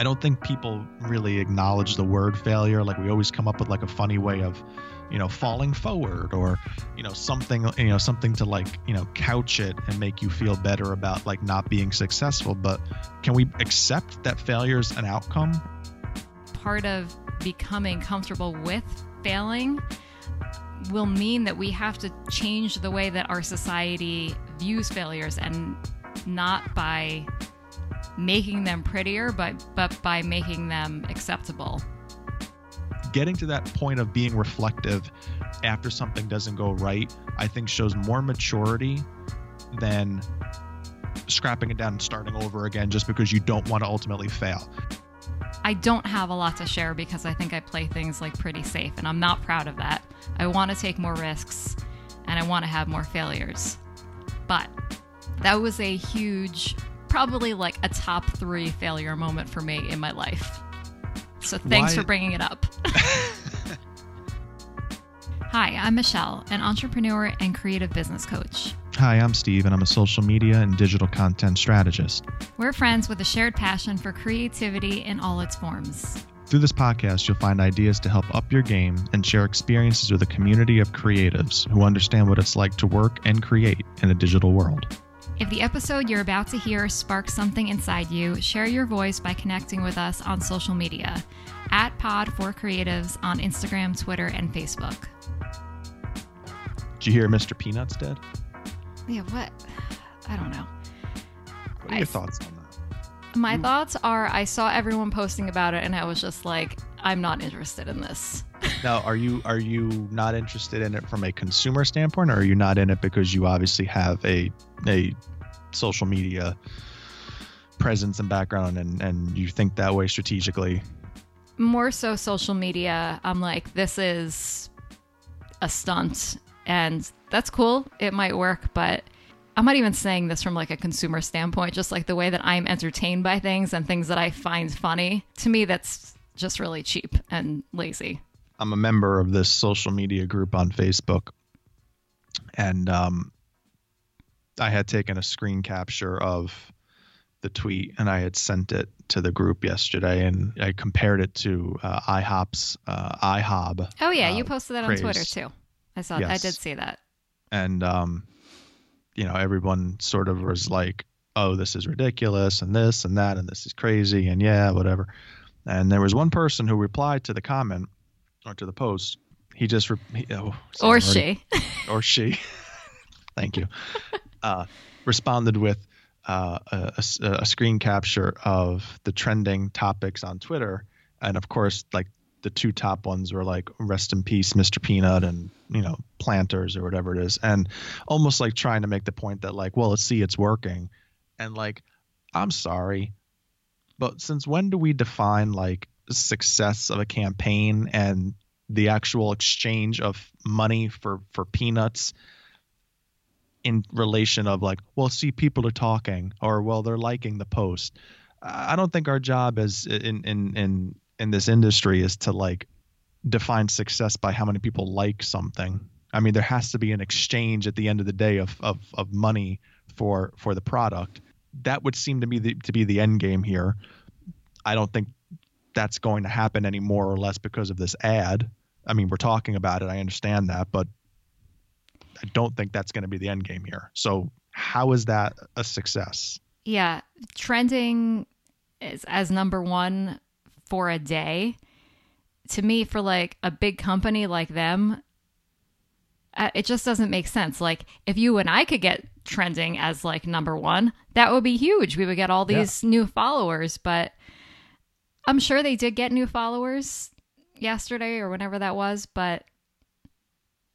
I don't think people really acknowledge the word failure. Like we always come up with like a funny way of, you know, falling forward or, you know, something, you know, something to like, you know, couch it and make you feel better about like not being successful. But can we accept that failure is an outcome? Part of becoming comfortable with failing will mean that we have to change the way that our society views failures and not by making them prettier, but but by making them acceptable. Getting to that point of being reflective after something doesn't go right, I think shows more maturity than scrapping it down and starting over again just because you don't want to ultimately fail. I don't have a lot to share because I think I play things like pretty safe, and I'm not proud of that. I want to take more risks and I want to have more failures. But that was a huge probably like a top three failure moment for me in my life. So thanks Why? for bringing it up. Hi, I'm Michelle, an entrepreneur and creative business coach. Hi, I'm Steve, and I'm a social media and digital content strategist. We're friends with a shared passion for creativity in all its forms. Through this podcast, you'll find ideas to help up your game and share experiences with a community of creatives who understand what it's like to work and create in a digital world. If the episode you're about to hear sparks something inside you, share your voice by connecting with us on social media at Pod for Creatives on Instagram, Twitter, and Facebook. Did you hear Mr. Peanut's dead? Yeah, what? I don't know. What are your I, thoughts on that? My Ooh. thoughts are I saw everyone posting about it and I was just like, I'm not interested in this. Now, are you are you not interested in it from a consumer standpoint, or are you not in it because you obviously have a a social media presence and background, and and you think that way strategically? More so, social media. I'm like, this is a stunt, and that's cool. It might work, but I'm not even saying this from like a consumer standpoint, just like the way that I'm entertained by things and things that I find funny. To me, that's just really cheap and lazy. I'm a member of this social media group on Facebook, and um, I had taken a screen capture of the tweet and I had sent it to the group yesterday, and I compared it to uh, IHOP's uh, IHOB. Oh yeah, uh, you posted that praise. on Twitter too. I saw. Yes. I did see that. And um, you know, everyone sort of was like, "Oh, this is ridiculous," and this and that, and this is crazy, and yeah, whatever. And there was one person who replied to the comment to the post. He just re- he, oh, or she or she. Thank you. Uh, responded with uh, a, a, a, screen capture of the trending topics on Twitter, and of course, like the two top ones were like "Rest in Peace, Mr. Peanut" and you know Planters or whatever it is, and almost like trying to make the point that like, well, let's see, it's working, and like, I'm sorry, but since when do we define like success of a campaign and the actual exchange of money for for peanuts in relation of like well see people are talking or well they're liking the post. I don't think our job is in in in in this industry is to like define success by how many people like something. I mean there has to be an exchange at the end of the day of of, of money for for the product. That would seem to me the, to be the end game here. I don't think that's going to happen any more or less because of this ad. I mean, we're talking about it. I understand that, but I don't think that's going to be the end game here. So, how is that a success? Yeah, trending is as number one for a day. To me, for like a big company like them, uh, it just doesn't make sense. Like if you and I could get trending as like number one, that would be huge. We would get all these yeah. new followers, but I'm sure they did get new followers yesterday or whenever that was. But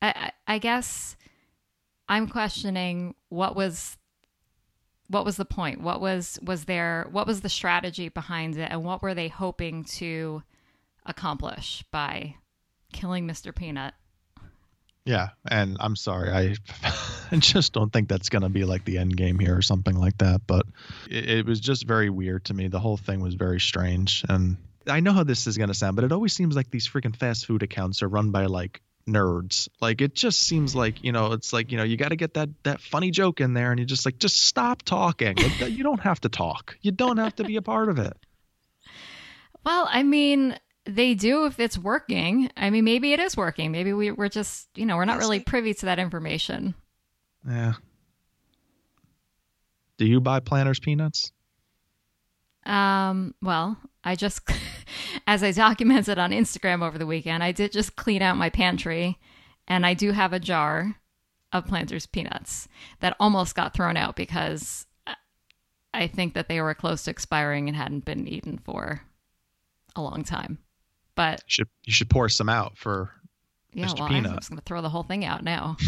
I, I guess I'm questioning what was what was the point? What was was there? What was the strategy behind it, and what were they hoping to accomplish by killing Mr. Peanut? Yeah, and I'm sorry, I, just don't think that's going to be like the end game here or something like that. But it, it, was just very weird to me. The whole thing was very strange, and I know how this is going to sound, but it always seems like these freaking fast food accounts are run by like nerds. Like it just seems like you know, it's like you know, you got to get that that funny joke in there, and you just like just stop talking. Like, you don't have to talk. You don't have to be a part of it. Well, I mean, they do if it's working. I mean, maybe it is working. Maybe we, we're just, you know, we're not really privy to that information. Yeah. Do you buy Planters peanuts? Um, well, I just, as I documented on Instagram over the weekend, I did just clean out my pantry and I do have a jar of Planters peanuts that almost got thrown out because I think that they were close to expiring and hadn't been eaten for a long time. But you should, you should pour some out for yeah, Mr. well, Peanut. I'm just going to throw the whole thing out now.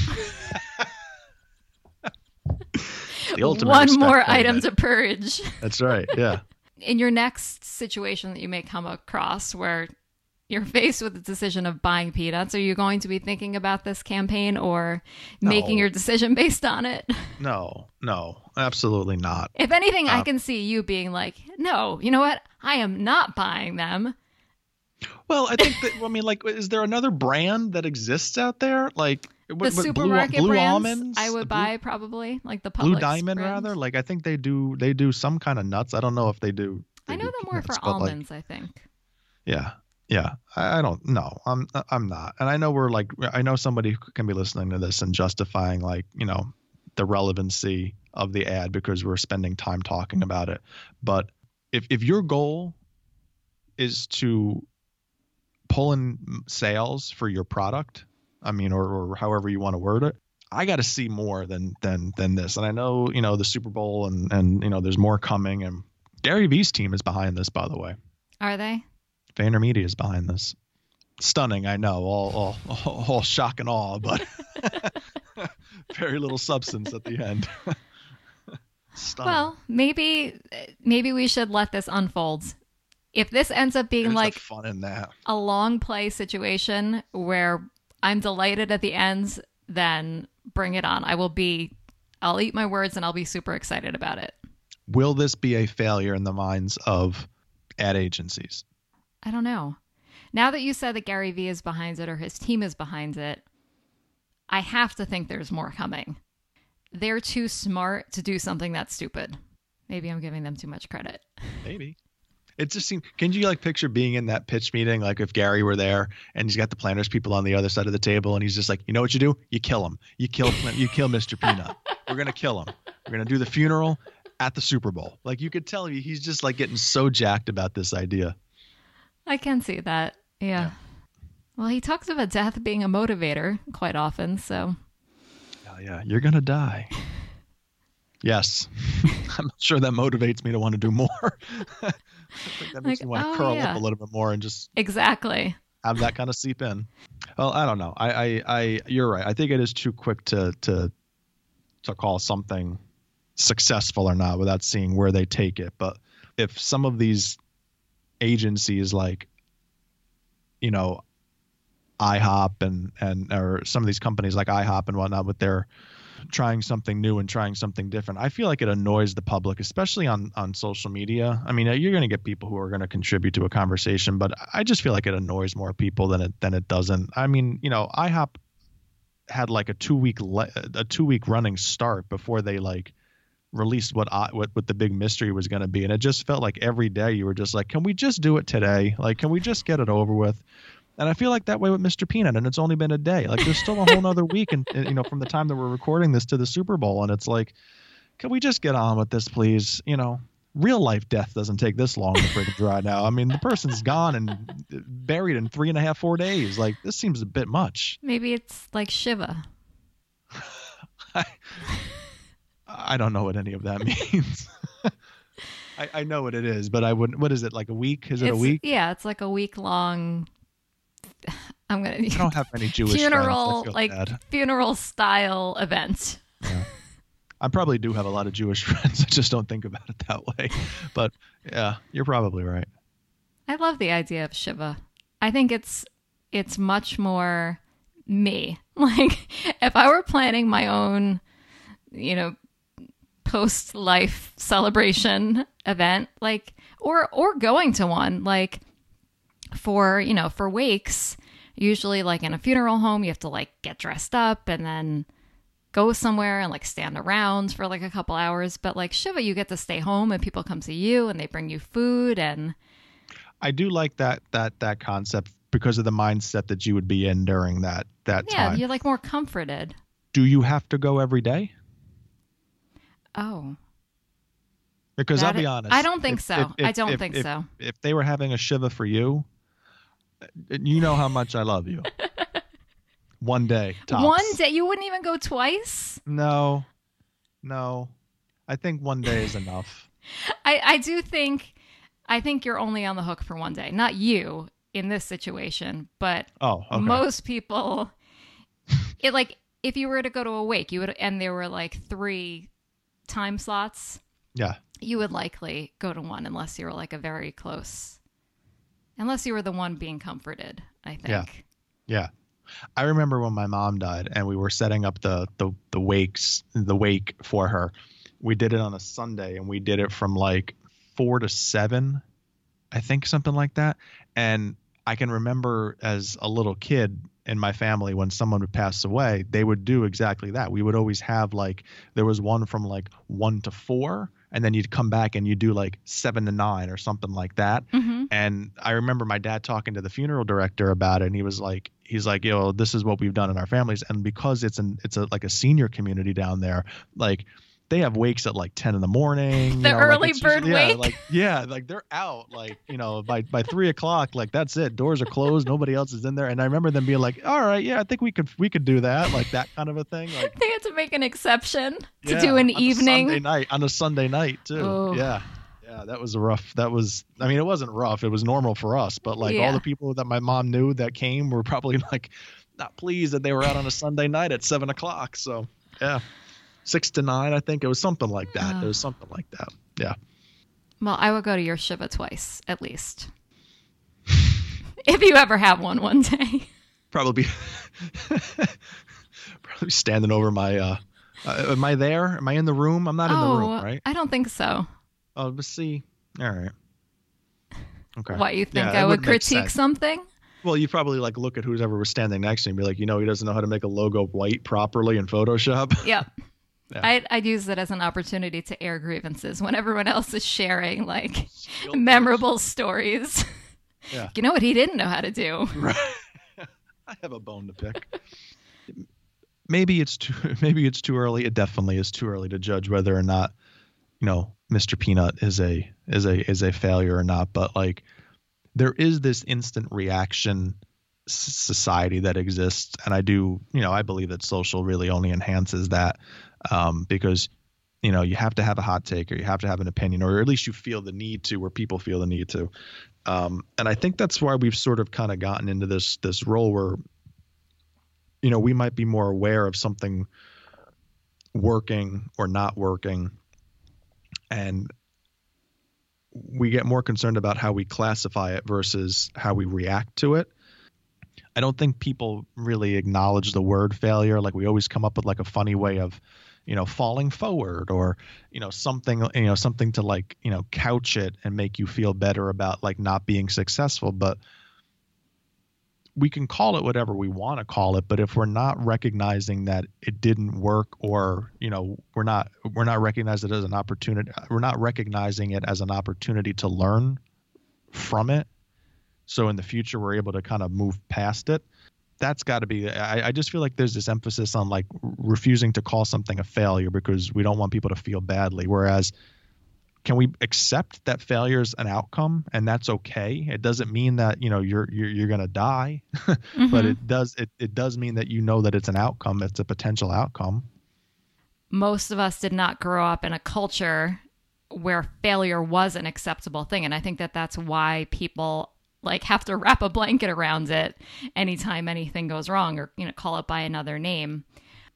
the ultimate One more item to purge. That's right. Yeah. in your next situation that you may come across where you're faced with the decision of buying peanuts, are you going to be thinking about this campaign or making your decision based on it? No, no, absolutely not. If anything, I Uh, can see you being like, no, you know what? I am not buying them. Well, I think that I mean, like, is there another brand that exists out there? Like The what- what, blue, supermarket blue brands almonds, I would blue, buy probably, like the Blue Diamond brand. rather. Like I think they do they do some kind of nuts. I don't know if they do. they I know them more for but, like, almonds, I think. yeah, yeah. I, I don't know. I'm I'm not. And I know we're like I know somebody who can be listening to this and justifying like you know the relevancy of the ad because we're spending time talking about it. But if if your goal is to pull in sales for your product, I mean, or, or however you want to word it, I got to see more than than than this. And I know you know the Super Bowl and and you know there's more coming. And Gary Vee's team is behind this, by the way. Are they? VaynerMedia is behind this. Stunning, I know, all all all, all shock and awe, but very little substance at the end. Stunning. Well, maybe maybe we should let this unfold. If this ends up being There's like fun in that. a long play situation where I'm delighted at the ends, then bring it on. I will be, I'll eat my words and I'll be super excited about it. Will this be a failure in the minds of ad agencies? I don't know. Now that you said that Gary Vee is behind it or his team is behind it, I have to think there's more coming. They're too smart to do something that's stupid. Maybe I'm giving them too much credit. Maybe. It just seemed. Can you like picture being in that pitch meeting, like if Gary were there and he's got the Planters people on the other side of the table, and he's just like, you know what you do? You kill him. You kill. You kill Mr. Peanut. We're gonna kill him. We're gonna do the funeral at the Super Bowl. Like you could tell he's just like getting so jacked about this idea. I can see that. Yeah. Well, he talks about death being a motivator quite often, so Yeah, yeah. You're gonna die. Yes, I'm sure that motivates me to want to do more. That makes Like, me want to oh, curl yeah. up a little bit more and just exactly. have that kind of seep in. Well, I don't know. I, I, I, you're right. I think it is too quick to to to call something successful or not without seeing where they take it. But if some of these agencies, like you know, IHOP and and or some of these companies like IHOP and whatnot, with their trying something new and trying something different. I feel like it annoys the public, especially on on social media. I mean, you're going to get people who are going to contribute to a conversation, but I just feel like it annoys more people than it than it doesn't. I mean, you know, IHOP had like a two week le- a two week running start before they like released what I, what what the big mystery was going to be, and it just felt like every day you were just like, can we just do it today? Like, can we just get it over with? And I feel like that way with Mr. Peanut, and it's only been a day. Like there's still a whole nother week, and you know, from the time that we're recording this to the Super Bowl, and it's like, can we just get on with this, please? You know, real life death doesn't take this long to freaking dry now. I mean, the person's gone and uh, buried in three and a half, four days. Like this seems a bit much. Maybe it's like Shiva. I, I don't know what any of that means. I, I know what it is, but I wouldn't. What is it like a week? Is it a week? Yeah, it's like a week long. I'm gonna I don't have any Jewish funeral friends. Like bad. funeral style event. I probably do have a lot of Jewish friends. I just don't think about it that way. But yeah, you're probably right. I love the idea of Shiva. I think it's it's much more me. Like if I were planning my own, you know, post life celebration event, like or or going to one, like for, you know, for wakes, usually like in a funeral home, you have to like get dressed up and then go somewhere and like stand around for like a couple hours. But like Shiva, you get to stay home and people come to you and they bring you food and I do like that that that concept because of the mindset that you would be in during that that Yeah, time. you're like more comforted. Do you have to go every day? Oh. Because I'll be honest, I don't think if- so. if- I don't if- think if- so. If they were having a shiva for you, Uh, you know how much I love you. One day, tops. One day you wouldn't even go twice? No, no. I think one day is enough. I, I do think I think you're only on the hook for one day. Not you in this situation, but Oh, okay. most people it like if you were to go to a wake, you would and there were like three time slots, yeah. you would likely go to one unless you were like a very close unless you were the one being comforted, I think. Yeah. Yeah. I remember when my mom died and we were setting up the the the wakes the wake for her. We did it on a Sunday and we did it from like 4 to 7, I think something like that. And I can remember as a little kid in my family when someone would pass away, they would do exactly that. We would always have like there was one from like 1 to 4 and then you'd come back and you do like 7 to 9 or something like that. hmm And I remember my dad talking to the funeral director about it, and he was like, he's like, yo, this is what we've done in our families, and because it's an it's a like a senior community down there, like they have wakes at like 10 in the morning you The know, early it's bird usually- yeah, wake? like yeah like they're out like you know by by three o'clock like that's it doors are closed nobody else is in there and i remember them being like all right yeah i think we could we could do that like that kind of a thing like They had to make an exception to yeah, do an on a evening. Sunday night on a Sunday night too. Oh. Yeah. Yeah, that was a rough. That was. I mean, it wasn't rough. It was normal for us, but like Yeah. all the people that my mom knew that came were probably like not pleased that they were out on a Sunday night at seven o'clock. So yeah, six to nine. I think it was something like that. It was something like that. Yeah. Well, I will go to your Shiva twice, at least. if you ever have one one day. Probably. probably standing over my. uh uh, am I there? Am I in the room? I'm not in the oh, room, right? I don't think so. Oh, let's see. All right. Okay. What, you think Yeah, I would critique something? Well, you probably like look at whoever was standing next to you and be like, you know, he doesn't know how to make a logo white properly in Photoshop. Yep. Yeah. I'd, I'd use it as an opportunity to air grievances when everyone else is sharing like memorable stories. Yeah. You know what he didn't know how to do? Right. I have a bone to pick. Maybe it's too maybe it's too early. It definitely is too early to judge whether or not, you know, Mr. Peanut is a is a is a failure or not. But like, there is this instant reaction society that exists, and I do, you know, I believe that social really only enhances that um, because you know you have to have a hot take or you have to have an opinion or at least you feel the need to or people feel the need to. Um, and i think that's why we've sort of kind of gotten into this this role where you know we might be more aware of something working or not working and we get more concerned about how we classify it versus how we react to it. I don't think people really acknowledge the word failure. Like we always come up with like a funny way of you know falling forward or you know something you know something to like you know couch it and make you feel better about like not being successful. But we can call it whatever we want to call it but if we're not recognizing that it didn't work or you know we're not we're not recognizing it as an opportunity we're not recognizing it as an opportunity to learn from it so in the future we're able to kind of move past it that's got to be I, I just feel like there's this emphasis on like refusing to call something a failure because we don't want people to feel badly. Whereas can we accept that failure is an outcome and that's okay? It doesn't mean that you know you're you're, you're going to die but Mhm. it does it, it does mean that you know that it's an outcome it's a potential outcome. Most of us did not grow up in a culture where failure was an acceptable thing and i think that that's why people like have to wrap a blanket around it anytime anything goes wrong or you know call it by another name.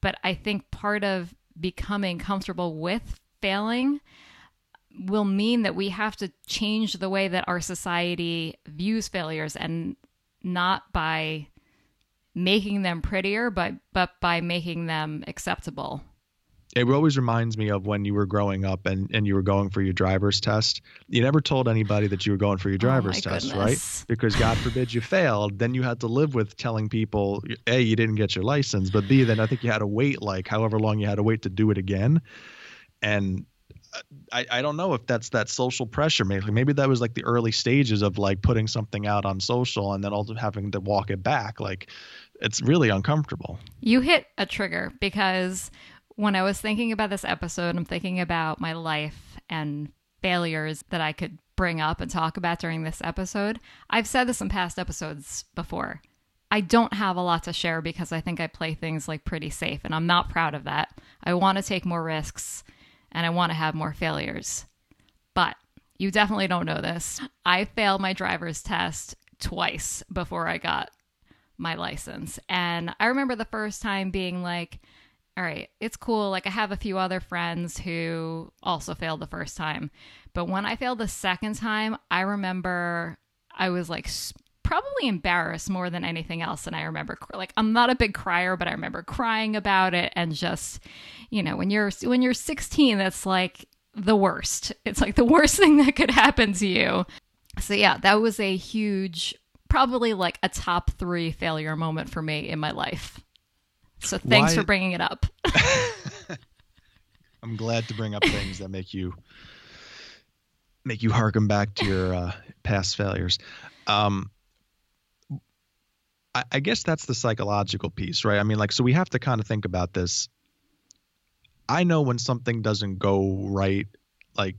But i think part of becoming comfortable with failing will mean that we have to change the way that our society views failures and not by making them prettier but but by making them acceptable it always reminds me of when you were growing up and, and you were going for your driver's test. You never told anybody that you were going for your oh, driver's Oh test, goodness. right? Because God forbid you failed. Then you had to live with telling people, A, you didn't get your license, but B, then I think you had to wait like however long you had to wait to do it again. And uh, I, I don't know if that's that social pressure. Maybe maybe that was like the early stages of like putting something out on social and then also having to walk it back. Like it's really uncomfortable. You hit a trigger because when I was thinking about this episode, I'm thinking about my life and failures that I could bring up and talk about during this episode. I've said this in past episodes before. I don't have a lot to share because I think I play things like pretty safe and I'm not proud of that. I want to take more risks and I want to have more failures. But you definitely don't know this. I failed my driver's test twice before I got my license. And I remember the first time being like, all right, it's cool. Like, I have a few other friends who also failed the first time. But when I failed the second time, I remember I was like probably embarrassed more than anything else. And I remember, like, I'm not a big crier, but I remember crying about it and just, you know, when you're when you're 16, that's like the worst. It's like the worst thing that could happen to you. So yeah, that was a huge, probably like a top three failure moment for me in my life. So thanks Why? for bringing it up. I'm glad to bring up things that make you make you harken back to your uh, past failures. Um, I, I guess that's the psychological piece, right? I mean, like, so we have to kind of think about this. I know when something doesn't go right, like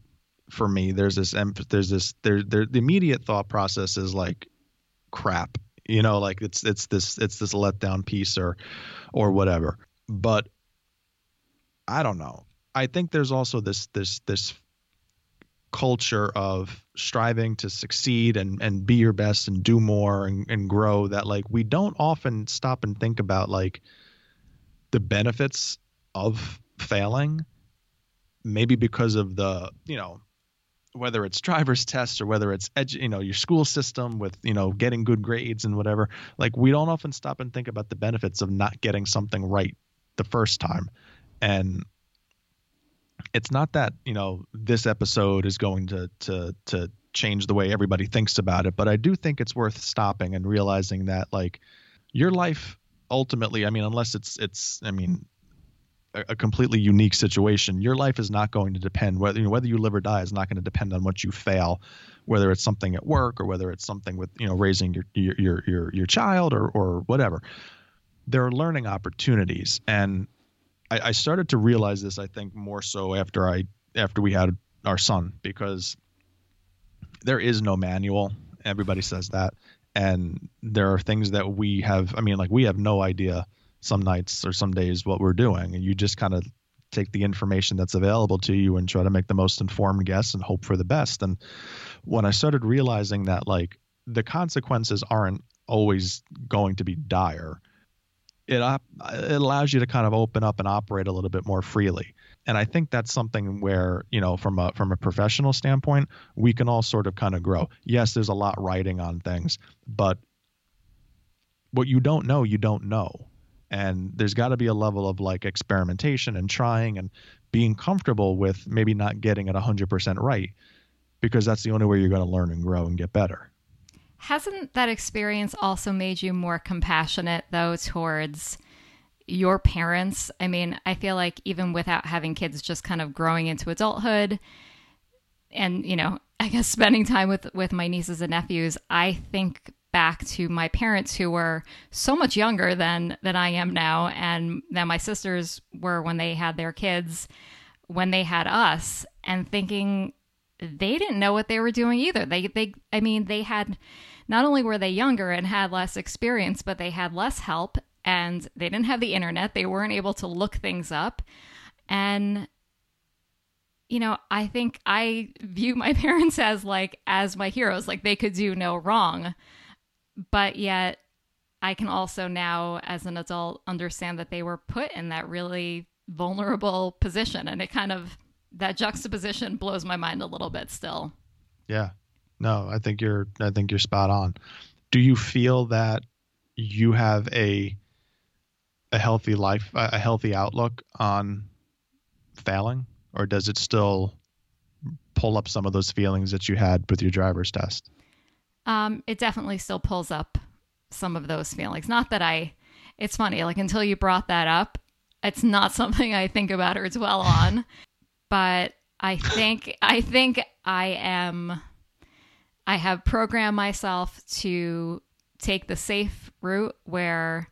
for me, there's this, there's this, there, there, the immediate thought process is like, crap, you know, like it's, it's this, it's this letdown piece or, or whatever. But I don't know. I think there's also this, this, this culture of striving to succeed and, and be your best and do more and, and grow that like we don't often stop and think about like the benefits of failing maybe because of the you know whether it's driver's tests or whether it's edu- you know your school system with you know getting good grades and whatever like we don't often stop and think about the benefits of not getting something right the first time. And it's not that you know this episode is going to to to change the way everybody thinks about it but i do think it's worth stopping and realizing that like your life ultimately i mean unless it's it's i mean a, completely unique situation your life is not going to depend whether you know, whether you live or die is not going to depend on what you fail whether it's something at work or whether it's something with you know raising your your your your, your child or or whatever there are learning opportunities and I, I started to realize this. I think more so after I after we had our son because there is no manual. Everybody says that, and there are things that we have. I mean, like we have no idea some nights or some days what we're doing, and you just kind of take the information that's available to you and try to make the most informed guess and hope for the best. And when I started realizing that like the consequences aren't always going to be dire, it op- it allows you to kind of open up and operate a little bit more freely. And I think that's something where, you know, from a from a professional standpoint, we can all sort of kind of grow. Yes, there's a lot writing on things, but what you don't know, you don't know. And there's got to be a level of like experimentation and trying and being comfortable with maybe not getting it 100% right because that's the only way you're going to learn and grow and get better. Hasn't that experience also made you more compassionate, though, towards your parents? I mean, I feel like even without having kids, just kind of growing into adulthood and, you know, I guess spending time with, with my nieces and nephews, I think back to my parents who were so much younger than than I am now and that my sisters were when they had their kids when they had us and thinking they didn't know what they were doing either. They they I mean they had not only were they younger and had less experience, but they had less help and they didn't have the internet. They weren't able to look things up. And you know, I think I view my parents as like as my heroes, like they could do no wrong. But yet I can also now as an adult understand that they were put in that really vulnerable position and it kind of that juxtaposition blows my mind a little bit still. Yeah. No, I think you're I think you're spot on. Do you feel that you have a a healthy life, a healthy outlook on failing, or does it still pull up some of those feelings that you had with your driver's test? Um, it definitely still pulls up some of those feelings. Not that I, it's funny, like until you brought that up, it's not something I think about or dwell on. but I think I think I am I have programmed myself to take the safe route where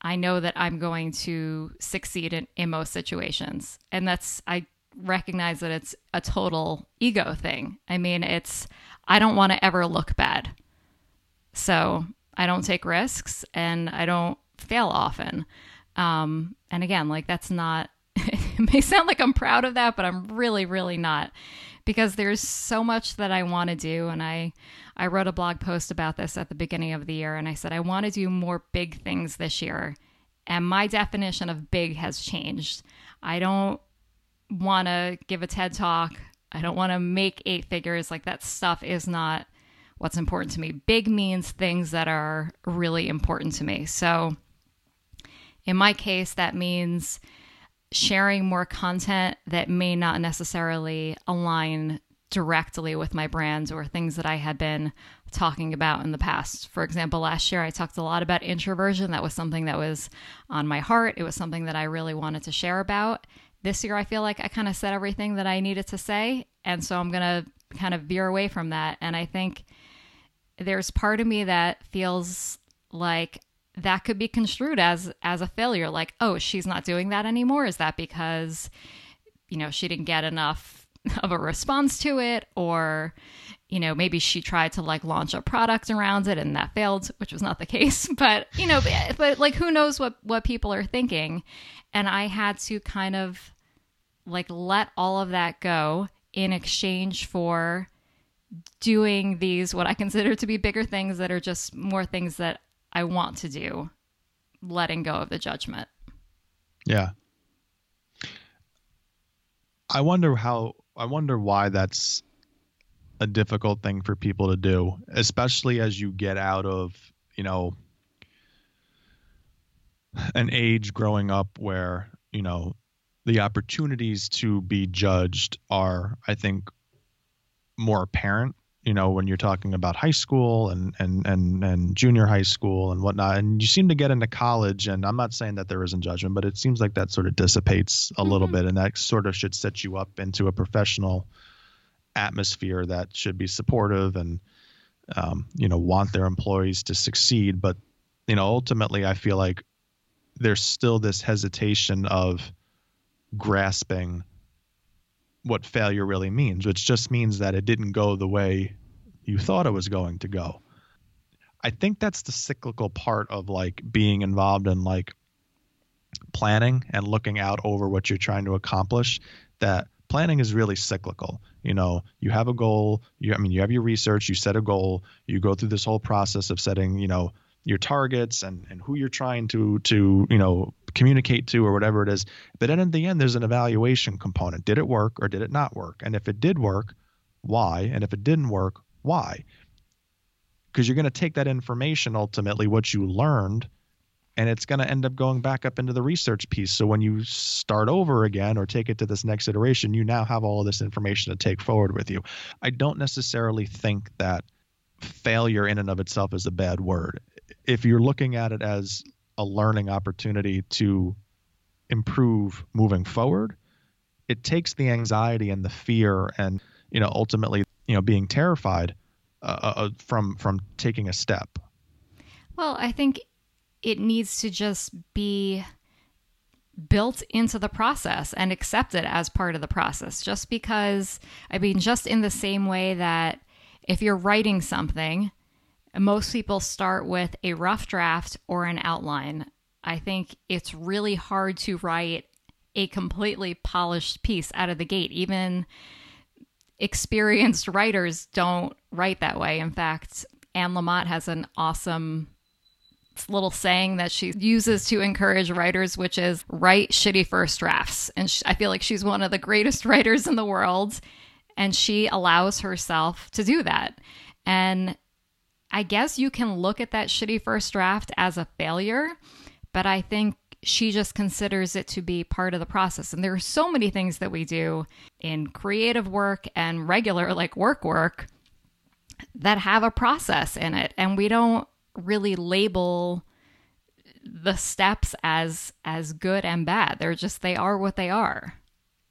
I know that I'm going to succeed in, in most situations. And that's I recognize that it's a total ego thing. I mean, it's I don't want to ever look bad. So I don't take risks and I don't fail often. Um, and again, like that's not, it may sound like I'm proud of that, but I'm really, really not because there's so much that I want to do. And I, I wrote a blog post about this at the beginning of the year and I said, I want to do more big things this year. And my definition of big has changed. I don't want to give a TED talk. I don't want to make eight figures. Like that stuff is not what's important to me. Big means things that are really important to me. So in my case, that means sharing more content that may not necessarily align directly with my brands or things that I had been talking about in the past. For example, last year I talked a lot about introversion. That was something that was on my heart. It was something that I really wanted to share about. This year I feel like I kind of said everything that I needed to say. And so I'm going to kind of veer away from that. And I think there's part of me that feels like that could be construed as as a failure like oh she's not doing that anymore is that because you know she didn't get enough of a response to it or you know maybe she tried to like launch a product around it and that failed which was not the case but you know but, but like who knows what what people are thinking and i had to kind of like let all of that go in exchange for doing these what I consider to be bigger things that are just more things that I want to do, letting go of the judgment. Yeah. I wonder how I wonder why that's a difficult thing for people to do, especially as you get out of, you know, an age growing up where, you know, the opportunities to be judged are, I think, more apparent you know when you're talking about high school and and and and junior high school and whatnot and you seem to get into college and i'm not saying that there isn't judgment but it seems like that sort of dissipates a mm-hmm. little bit and that sort of should set you up into a professional atmosphere that should be supportive and um, you know want their employees to succeed but you know ultimately i feel like there's still this hesitation of grasping what failure really means, which just means that it didn't go the way you thought it was going to go. I think that's the cyclical part of like being involved in like planning and looking out over what you're trying to accomplish that planning is really cyclical. You know, you have a goal, you I mean you have your research, you set a goal, you go through this whole process of setting, you know, your targets and, and who you're trying to to you know communicate to or whatever it is. But then in the end there's an evaluation component. Did it work or did it not work? And if it did work why? And if it didn't work why? Because you're going to take that information ultimately what you learned and it's going to end up going back up into the research piece. So when you start over again or take it to this next iteration you now have all of this information to take forward with you. I don't necessarily think that failure in and of itself is a bad word. If you're looking at it as a learning opportunity to improve moving forward, it takes the anxiety and the fear and you know ultimately you know being terrified uh, uh, from from taking a step. Well, I think it needs to just be built into the process and accepted as part of the process. Just because, I mean, just in the same way that if you're writing something most people start with a rough draft or an outline. I think it's really hard to write a completely polished piece out of the gate. Even experienced writers don't write that way. In fact, Anne Lamott has an awesome little saying that she uses to encourage writers, which is write shitty first drafts. And she, I feel like she's one of the greatest writers in the world. And she allows herself to do that. And I guess you can look at that shitty first draft as a failure, but I think she just considers it to be part of the process. And there are so many things that we do in creative work and regular, like work work, that have a process in it. And we don't really label the steps as as good and bad they're just they are what they are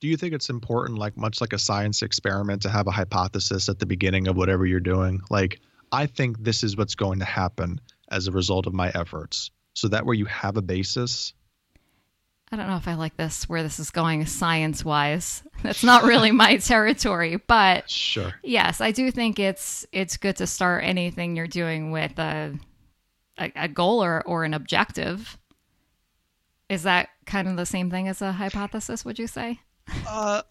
do you think it's important, like much like a science experiment, to have a hypothesis at the beginning of whatever you're doing? Like, I think this is what's going to happen as a result of my efforts. So that way you have a basis. I don't know if I like this where this is going science wise. That's not really my territory, but sure. Yes, I do think it's it's good to start anything you're doing with a a, a goal or, or an objective. Is that kind of the same thing as a hypothesis, would you say? Uh,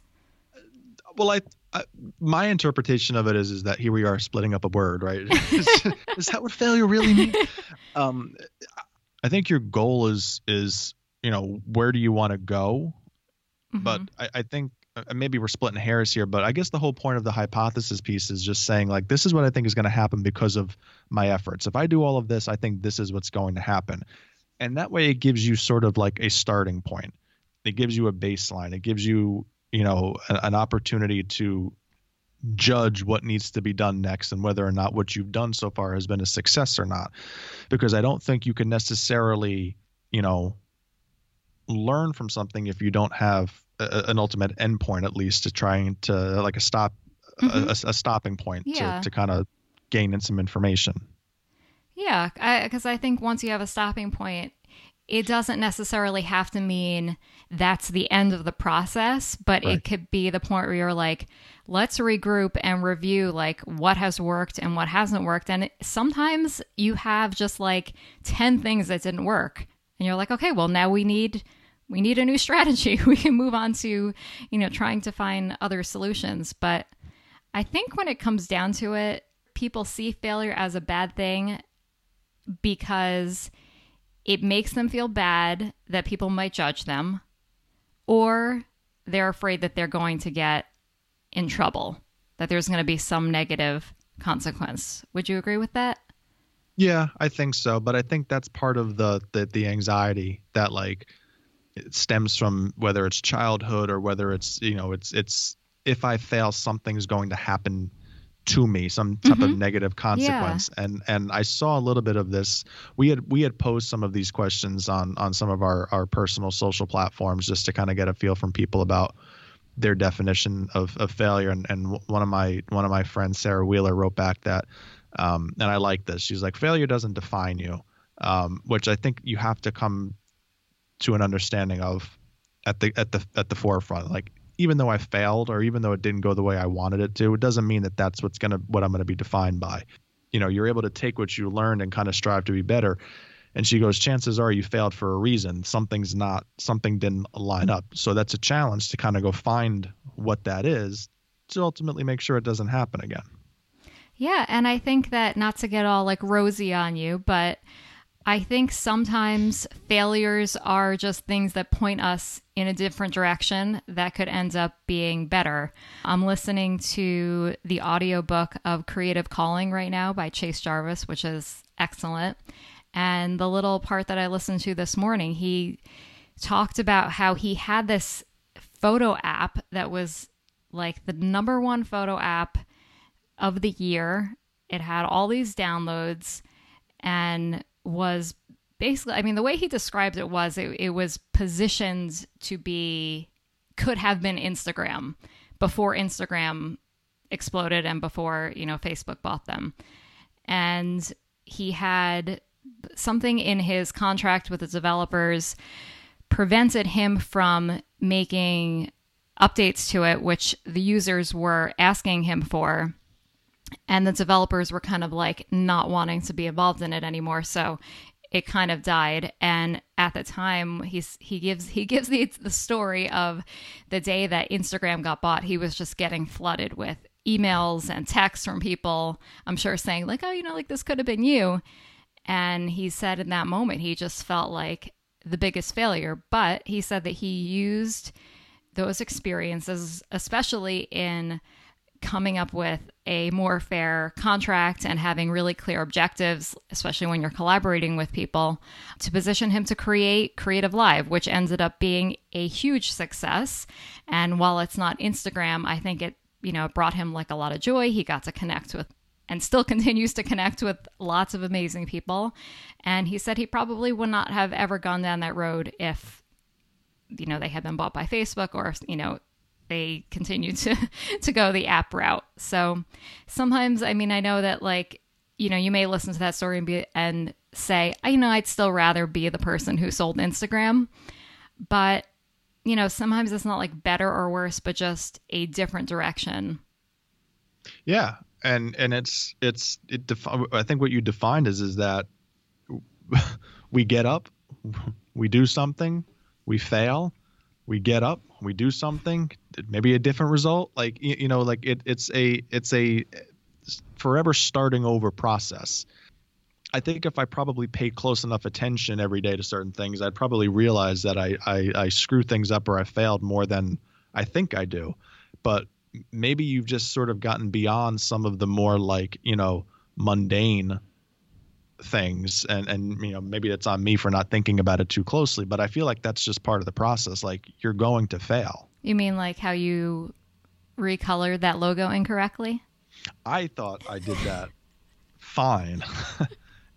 well, I, I, my interpretation of it is is that here we are splitting up a word, right? is, is that what failure really means? Um, I think your goal is is you know where do you want to go, mm-hmm. but I, I think Uh, maybe we're splitting hairs here, but I guess the whole point of the hypothesis piece is just saying like this is what I think is going to happen because of my efforts. If I do all of this, I think this is what's going to happen. And that way it gives you sort of like a starting point. It gives you a baseline. It gives you, you know, an, an opportunity to judge what needs to be done next and whether or not what you've done so far has been a success or not. Because I don't think you can necessarily, you know, learn from something if you don't have a, an ultimate endpoint at least to trying to like a stop mm-hmm. a, a, stopping point yeah. to, to kind of gain in some information. Yeah, because I, I think once you have a stopping point, it doesn't necessarily have to mean that's the end of the process, but right. it could be the point where you're like, let's regroup and review like what has worked and what hasn't worked. And it, sometimes you have just like 10 things that didn't work. And you're like, okay, well, now we need we need a new strategy. We can move on to, you know, trying to find other solutions. But I think when it comes down to it, people see failure as a bad thing because it makes them feel bad that people might judge them, or they're afraid that they're going to get in trouble, that there's going to be some negative consequence. Would you agree with that? Yeah, I think so, but I think that's part of the the, the anxiety that like it stems from whether it's childhood or whether it's you know it's it's if I fail something's going to happen to me some type mm-hmm. of negative consequence yeah. and and I saw a little bit of this we had we had posed some of these questions on on some of our our personal social platforms just to kind of get a feel from people about their definition of, of failure and and one of my one of my friends Sarah Wheeler wrote back that um, and I like this she's like failure doesn't define you um, which I think you have to come to an understanding of at the at the at the forefront like even though I failed or even though it didn't go the way I wanted it to, it doesn't mean that that's what's to what I'm to be defined by. You know, you're able to take what you learned and kind of strive to be better. And she goes, chances are you failed for a reason. Something's not, something didn't line up. So that's a challenge to kind of go find what that is to ultimately make sure it doesn't happen again. Yeah. And I think that not to get all like rosy on you, but I think sometimes failures are just things that point us in a different direction that could end up being better. I'm listening to the audiobook of Creative Calling right now by Chase Jarvis, which is excellent. And the little part that I listened to this morning, he talked about how he had this photo app that was like the number one photo app of the year. It had all these downloads and was basically, I mean, the way he described it was it, it was positioned to be, could have been Instagram before Instagram exploded and before, you know, Facebook bought them. And he had something in his contract with the developers prevented him from making updates to it, which the users were asking him for and the developers were kind of like not wanting to be involved in it anymore so it kind of died. And at the time he's he gives he gives the the story of the day that Instagram got bought he was just getting flooded with emails and texts from people I'm sure saying like oh you know like this could have been you. And he said in that moment he just felt like the biggest failure. But he said that he used those experiences especially in coming up with a more fair contract and having really clear objectives, especially when you're collaborating with people, to position him to create CreativeLive, which ended up being a huge success. And while it's not Instagram, I think it, you know, brought him like a lot of joy. He got to connect with and still continues to connect with lots of amazing people. And he said he probably would not have ever gone down that road if, you know, they had been bought by Facebook or, you know, they continue to to go the app route. So sometimes, I mean, I know that like you know you may listen to that story and be and say, you know, I'd still rather be the person who sold Instagram, but you know, sometimes it's not like better or worse, but just a different direction. Yeah, and and it's it's it. Defi- I think what you defined is is that we get up, we do something, we fail, we get up, we do something, maybe a different result. Like you, you know, like it, it's a it's a forever starting over process. I think if I probably paid close enough attention every day to certain things, I'd probably realize that I, I, I screw things up or I failed more than I think I do. But maybe you've just sort of gotten beyond some of the more like, you know, mundane things and and you know maybe it's on me for not thinking about it too closely but i feel like that's just part of the process like you're going to fail. You mean like how you recolored that logo incorrectly? I thought i did that fine.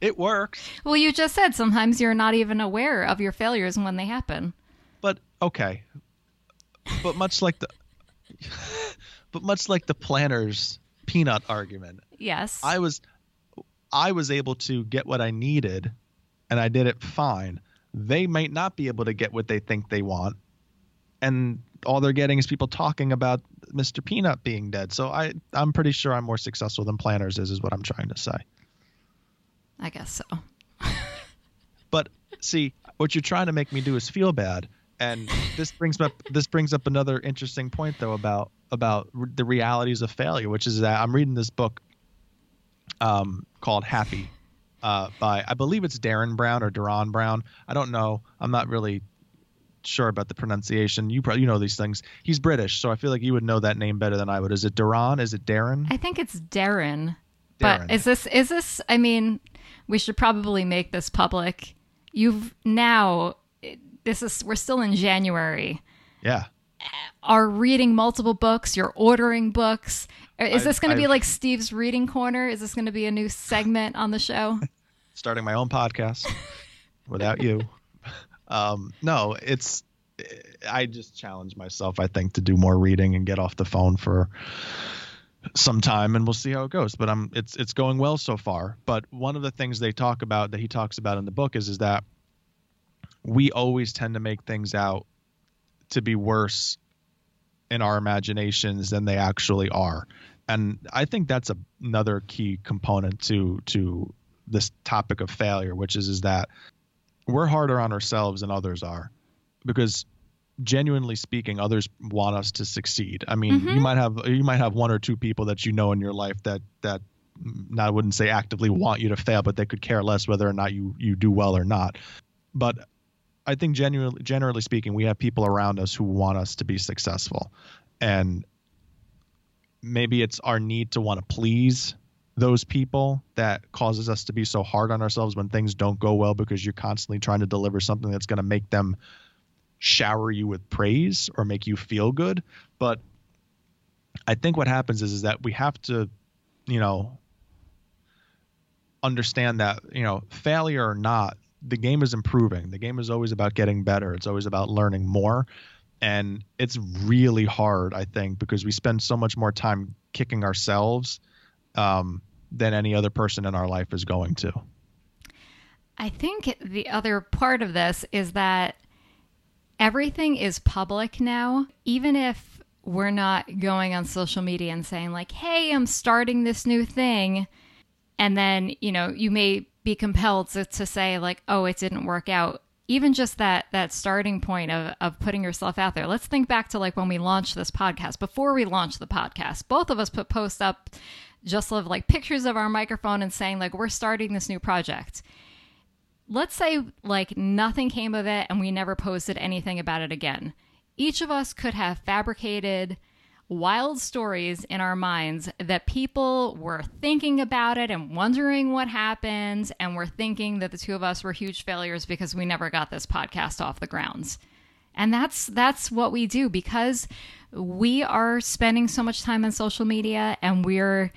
It works. Well you just said sometimes you're not even aware of your failures when they happen. But okay. But much like the but much like the Planters peanut argument yes. I was I was able to get what I needed and I did it fine. They might not be able to get what they think they want. And all they're getting is people talking about Mr. Peanut being dead. So I, I'm pretty sure I'm more successful than Planters is, is what I'm trying to say. I guess so. but see, what you're trying to make me do is feel bad. And this brings up this brings up another interesting point though about about the realities of failure, which is that I'm reading this book um, called Happy uh, by I believe it's Derren Brown or Duran Brown. I don't know. I'm not really sure about the pronunciation. You probably you know these things. He's British, so I feel like you would know that name better than I would. Is it Duran? Is it Derren? I think it's Derren. Derren. But is this is this? I mean, we should probably make this public. You've now. This is we're still in January. Yeah. Are reading multiple books. You're ordering books. Is this going to be like Steve's reading corner? Is this going to be a new segment on the show? Starting my own podcast without you. Um, no, it's I just challenge myself. I think to do more reading and get off the phone for some time, and we'll see how it goes. But I'm it's it's going well so far. But one of the things they talk about that he talks about in the book is is that we always tend to make things out to be worse in our imaginations than they actually are and I think that's a, another key component to to this topic of failure, which is is that we're harder on ourselves than others are, because genuinely speaking, others want us to succeed. I mean, mm-hmm. you might have you might have one or two people that you know in your life that that I wouldn't say actively want you to fail, but they could care less whether or not you you do well or not. But I think genuinely generally speaking, we have people around us who want us to be successful. And maybe it's our need to want to please those people that causes us to be so hard on ourselves when things don't go well because you're constantly trying to deliver something that's going to make them shower you with praise or make you feel good. But i think what happens is is that we have to you know understand that you know failure or not the game is improving. The game is always about getting better. It's always about learning more and it's really hard i think because we spend so much more time kicking ourselves um, than any other person in our life is going to. I think the other part of this is that everything is public now even if we're not going on social media and saying like hey i'm starting this new thing. And then you know you may be compelled to, to say like oh it didn't work out even just that that starting point of, of putting yourself out there let's think back to like when we launched this podcast. Before we launched the podcast both of us put posts up just of like pictures of our microphone and saying like we're starting this new project. Let's say like nothing came of it and we never posted anything about it again. Each of us could have fabricated wild stories in our minds that people were thinking about it and wondering what happened, and were thinking that the two of us were huge failures because we never got this podcast off the grounds. And that's that's what we do because we are spending so much time on social media and we're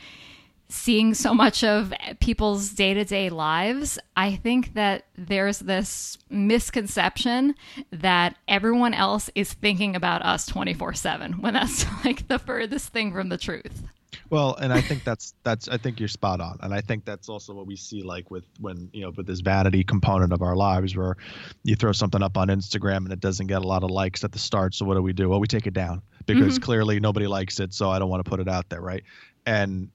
seeing so much of people's day to day lives, I think that there's this misconception that everyone else is thinking about us 24 7 when that's like the furthest thing from the truth. Well, and I think that's that's I think you're spot on, and I think that's also what we see like with when you know with this vanity component of our lives, where you throw something up on Instagram and it doesn't get a lot of likes at the start. So what do we do? Well, we take it down because mm-hmm. clearly nobody likes it, so I don't want to put it out there, right? And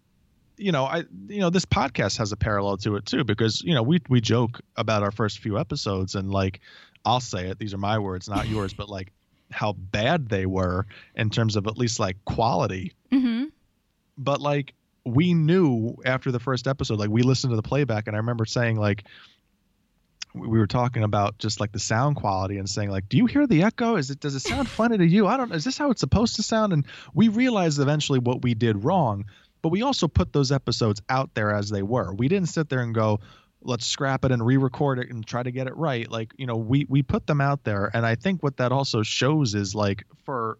you know, I you know this podcast has a parallel to it too because you know we we joke about our first few episodes and like I'll say it, these are my words, not yours, but like how bad they were in terms of at least like quality. Mm-hmm. But like we knew after the first episode, like we listened to the playback, and I remember saying like we were talking about just like the sound quality and saying like do you hear the echo? Is it does it sound funny to you? I don't is this how it's supposed to sound? And we realized eventually what we did wrong but we also put those episodes out there as they were. We didn't sit there and go let's scrap it and re-record it and try to get it right. Like you know we we put them out there. And i think what that also shows is like for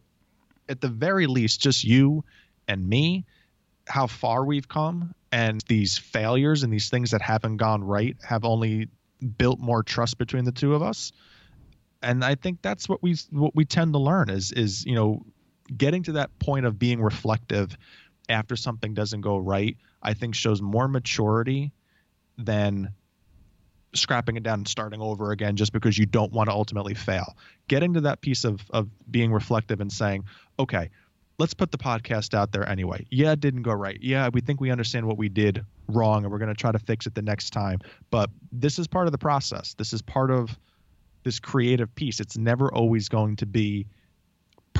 at the very least just you and me how far we've come. And these failures and these things that haven't gone right have only built more trust between the two of us. And i think that's what we what we tend to learn is is you know getting to that point of being reflective after something doesn't go right i think shows more maturity than scrapping it down and starting over again just because you don't want to ultimately fail getting to that piece of of being reflective and saying okay let's put the podcast out there anyway. Yeah, it didn't go right. Yeah, we think we understand what we did wrong and we're going to try to fix it the next time. But this is part of the process. This is part of this creative piece. It's never always going to be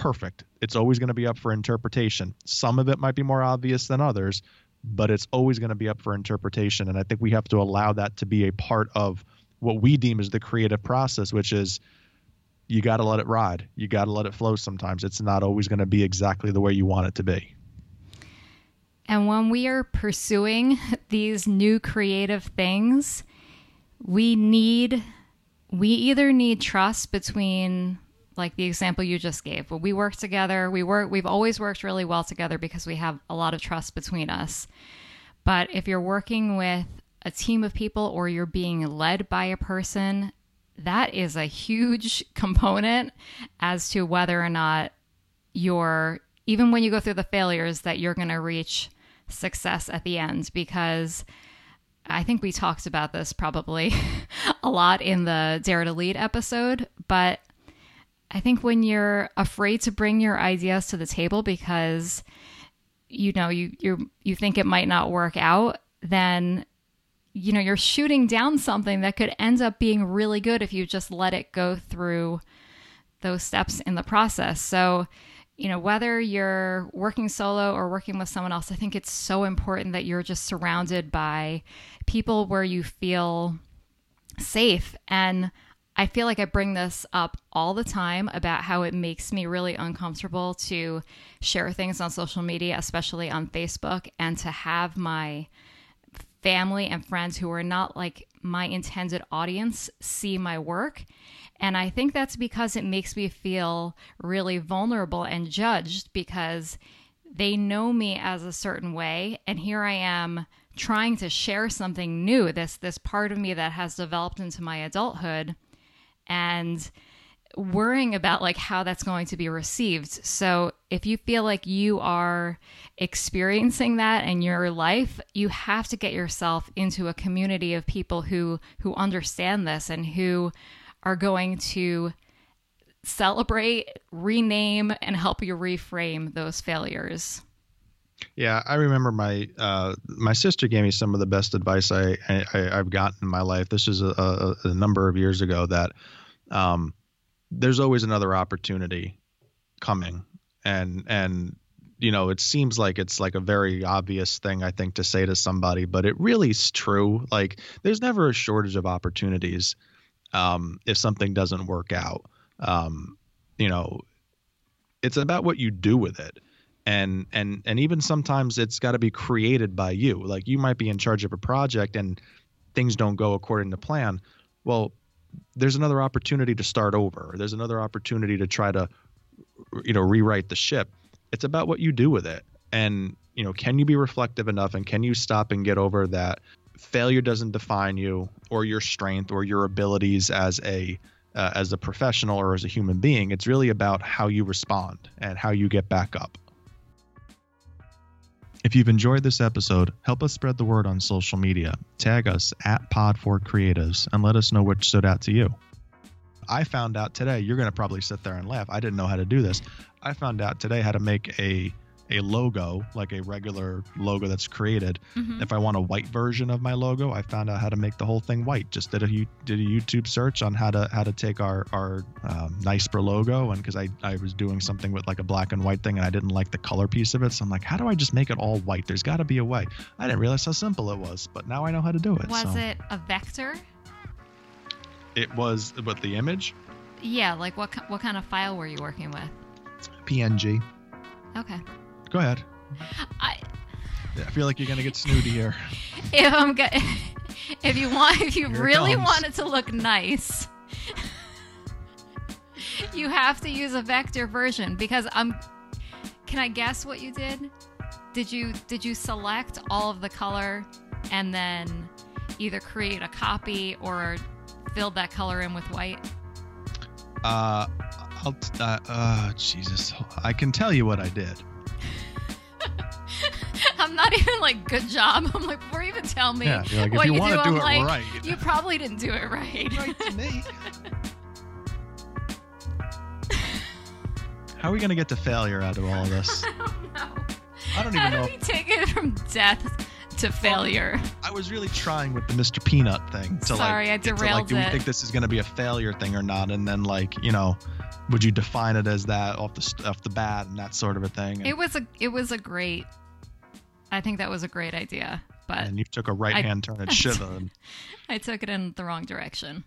perfect. It's always going to be up for interpretation. Some of it might be more obvious than others, but it's always going to be up for interpretation. And I think we have to allow that to be a part of what we deem as the creative process, which is you got to let it ride. You got to let it flow sometimes. It's not always going to be exactly the way you want it to be. And when we are pursuing these new creative things, we need we either need trust between like the example you just gave. When we work together, we work we've always worked really well together because we have a lot of trust between us. But if you're working with a team of people or you're being led by a person that is a huge component as to whether or not you're, even when you go through the failures, that you're going to reach success at the end. Because I think we talked about this probably a lot in the Dare to Lead episode, but I think when you're afraid to bring your ideas to the table because you know you you you think it might not work out, then you know, you're shooting down something that could end up being really good if you just let it go through those steps in the process. So, you know, whether you're working solo or working with someone else, I think it's so important that you're just surrounded by people where you feel safe. And I feel like I bring this up all the time about how it makes me really uncomfortable to share things on social media, especially on Facebook, and to have my family and friends who are not like my intended audience see my work. And I think that's because it makes me feel really vulnerable and judged because they know me as a certain way. And here I am trying to share something new, this this part of me that has developed into my adulthood. And worrying about like how that's going to be received. So if you feel like you are experiencing that in your life, you have to get yourself into a community of people who who understand this and who are going to celebrate, rename and help you reframe those failures. Yeah, I remember my uh, my sister gave me some of the best advice I, I have gotten in my life. This is a, a, a number of years ago that um, there's always another opportunity coming. And and you know it seems like it's like a very obvious thing i think to say to somebody but it really is true. Like there's never a shortage of opportunities um, if something doesn't work out. Um, you know it's about what you do with it. And and and even sometimes it's got to be created by you. Like you might be in charge of a project and things don't go according to plan. Well there's another opportunity to start over. There's another opportunity to try to, you know, rewrite the ship. It's about what you do with it. And you know, can you be reflective enough and can you stop and get over that failure doesn't define you or your strength or your abilities as a uh, as a professional or as a human being. It's really about how you respond and how you get back up. If you've enjoyed this episode, help us spread the word on social media. Tag us at Pod4Creatives and let us know which stood out to you. I found out today, you're going to probably sit there and laugh. I didn't know how to do this. I found out today how to make a a logo, like a regular logo that's created. Mhm. If I want a white version of my logo, I found out how to make the whole thing white. Just did a did a YouTube search on how to how to take our our um, NICEPR logo, and because I I was doing something with like a black and white thing, and I didn't like the color piece of it, so I'm like, how do I just make it all white? There's got to be a way. I didn't realize how simple it was, but now I know how to do it. Was so. it a vector? It was but the image Yeah, like what what kind of file were you working with? PNG. Okay. Go ahead. I I feel like you're gonna get snooty here. if I'm go- if you want if you Here really comes. want it to look nice, you have to use a vector version because I'm Can I guess what you did? Did you did you select all of the color and then either create a copy or filled that color in with white? Uh, I'll. T- uh, uh, Jesus. I can tell you what I did. Not even like good job. I'm like before you even tell me Yeah, like, if what you you, do, do I'm it like right. you probably didn't do it right. Right to me. How are we gonna get to failure out of all of this? I don't know. I don't How even do know. we take it from death to failure? I was really trying with the Mr. Peanut thing to Sorry, I like, get to, like, derailed do we think this is gonna be a failure thing or not? And then like, you know, would you define it as that off the off the bat and that sort of a thing? And, It was a it was a great. I think that was a great idea, but and you took a right hand turn at Shiva. And, I took it in the wrong direction.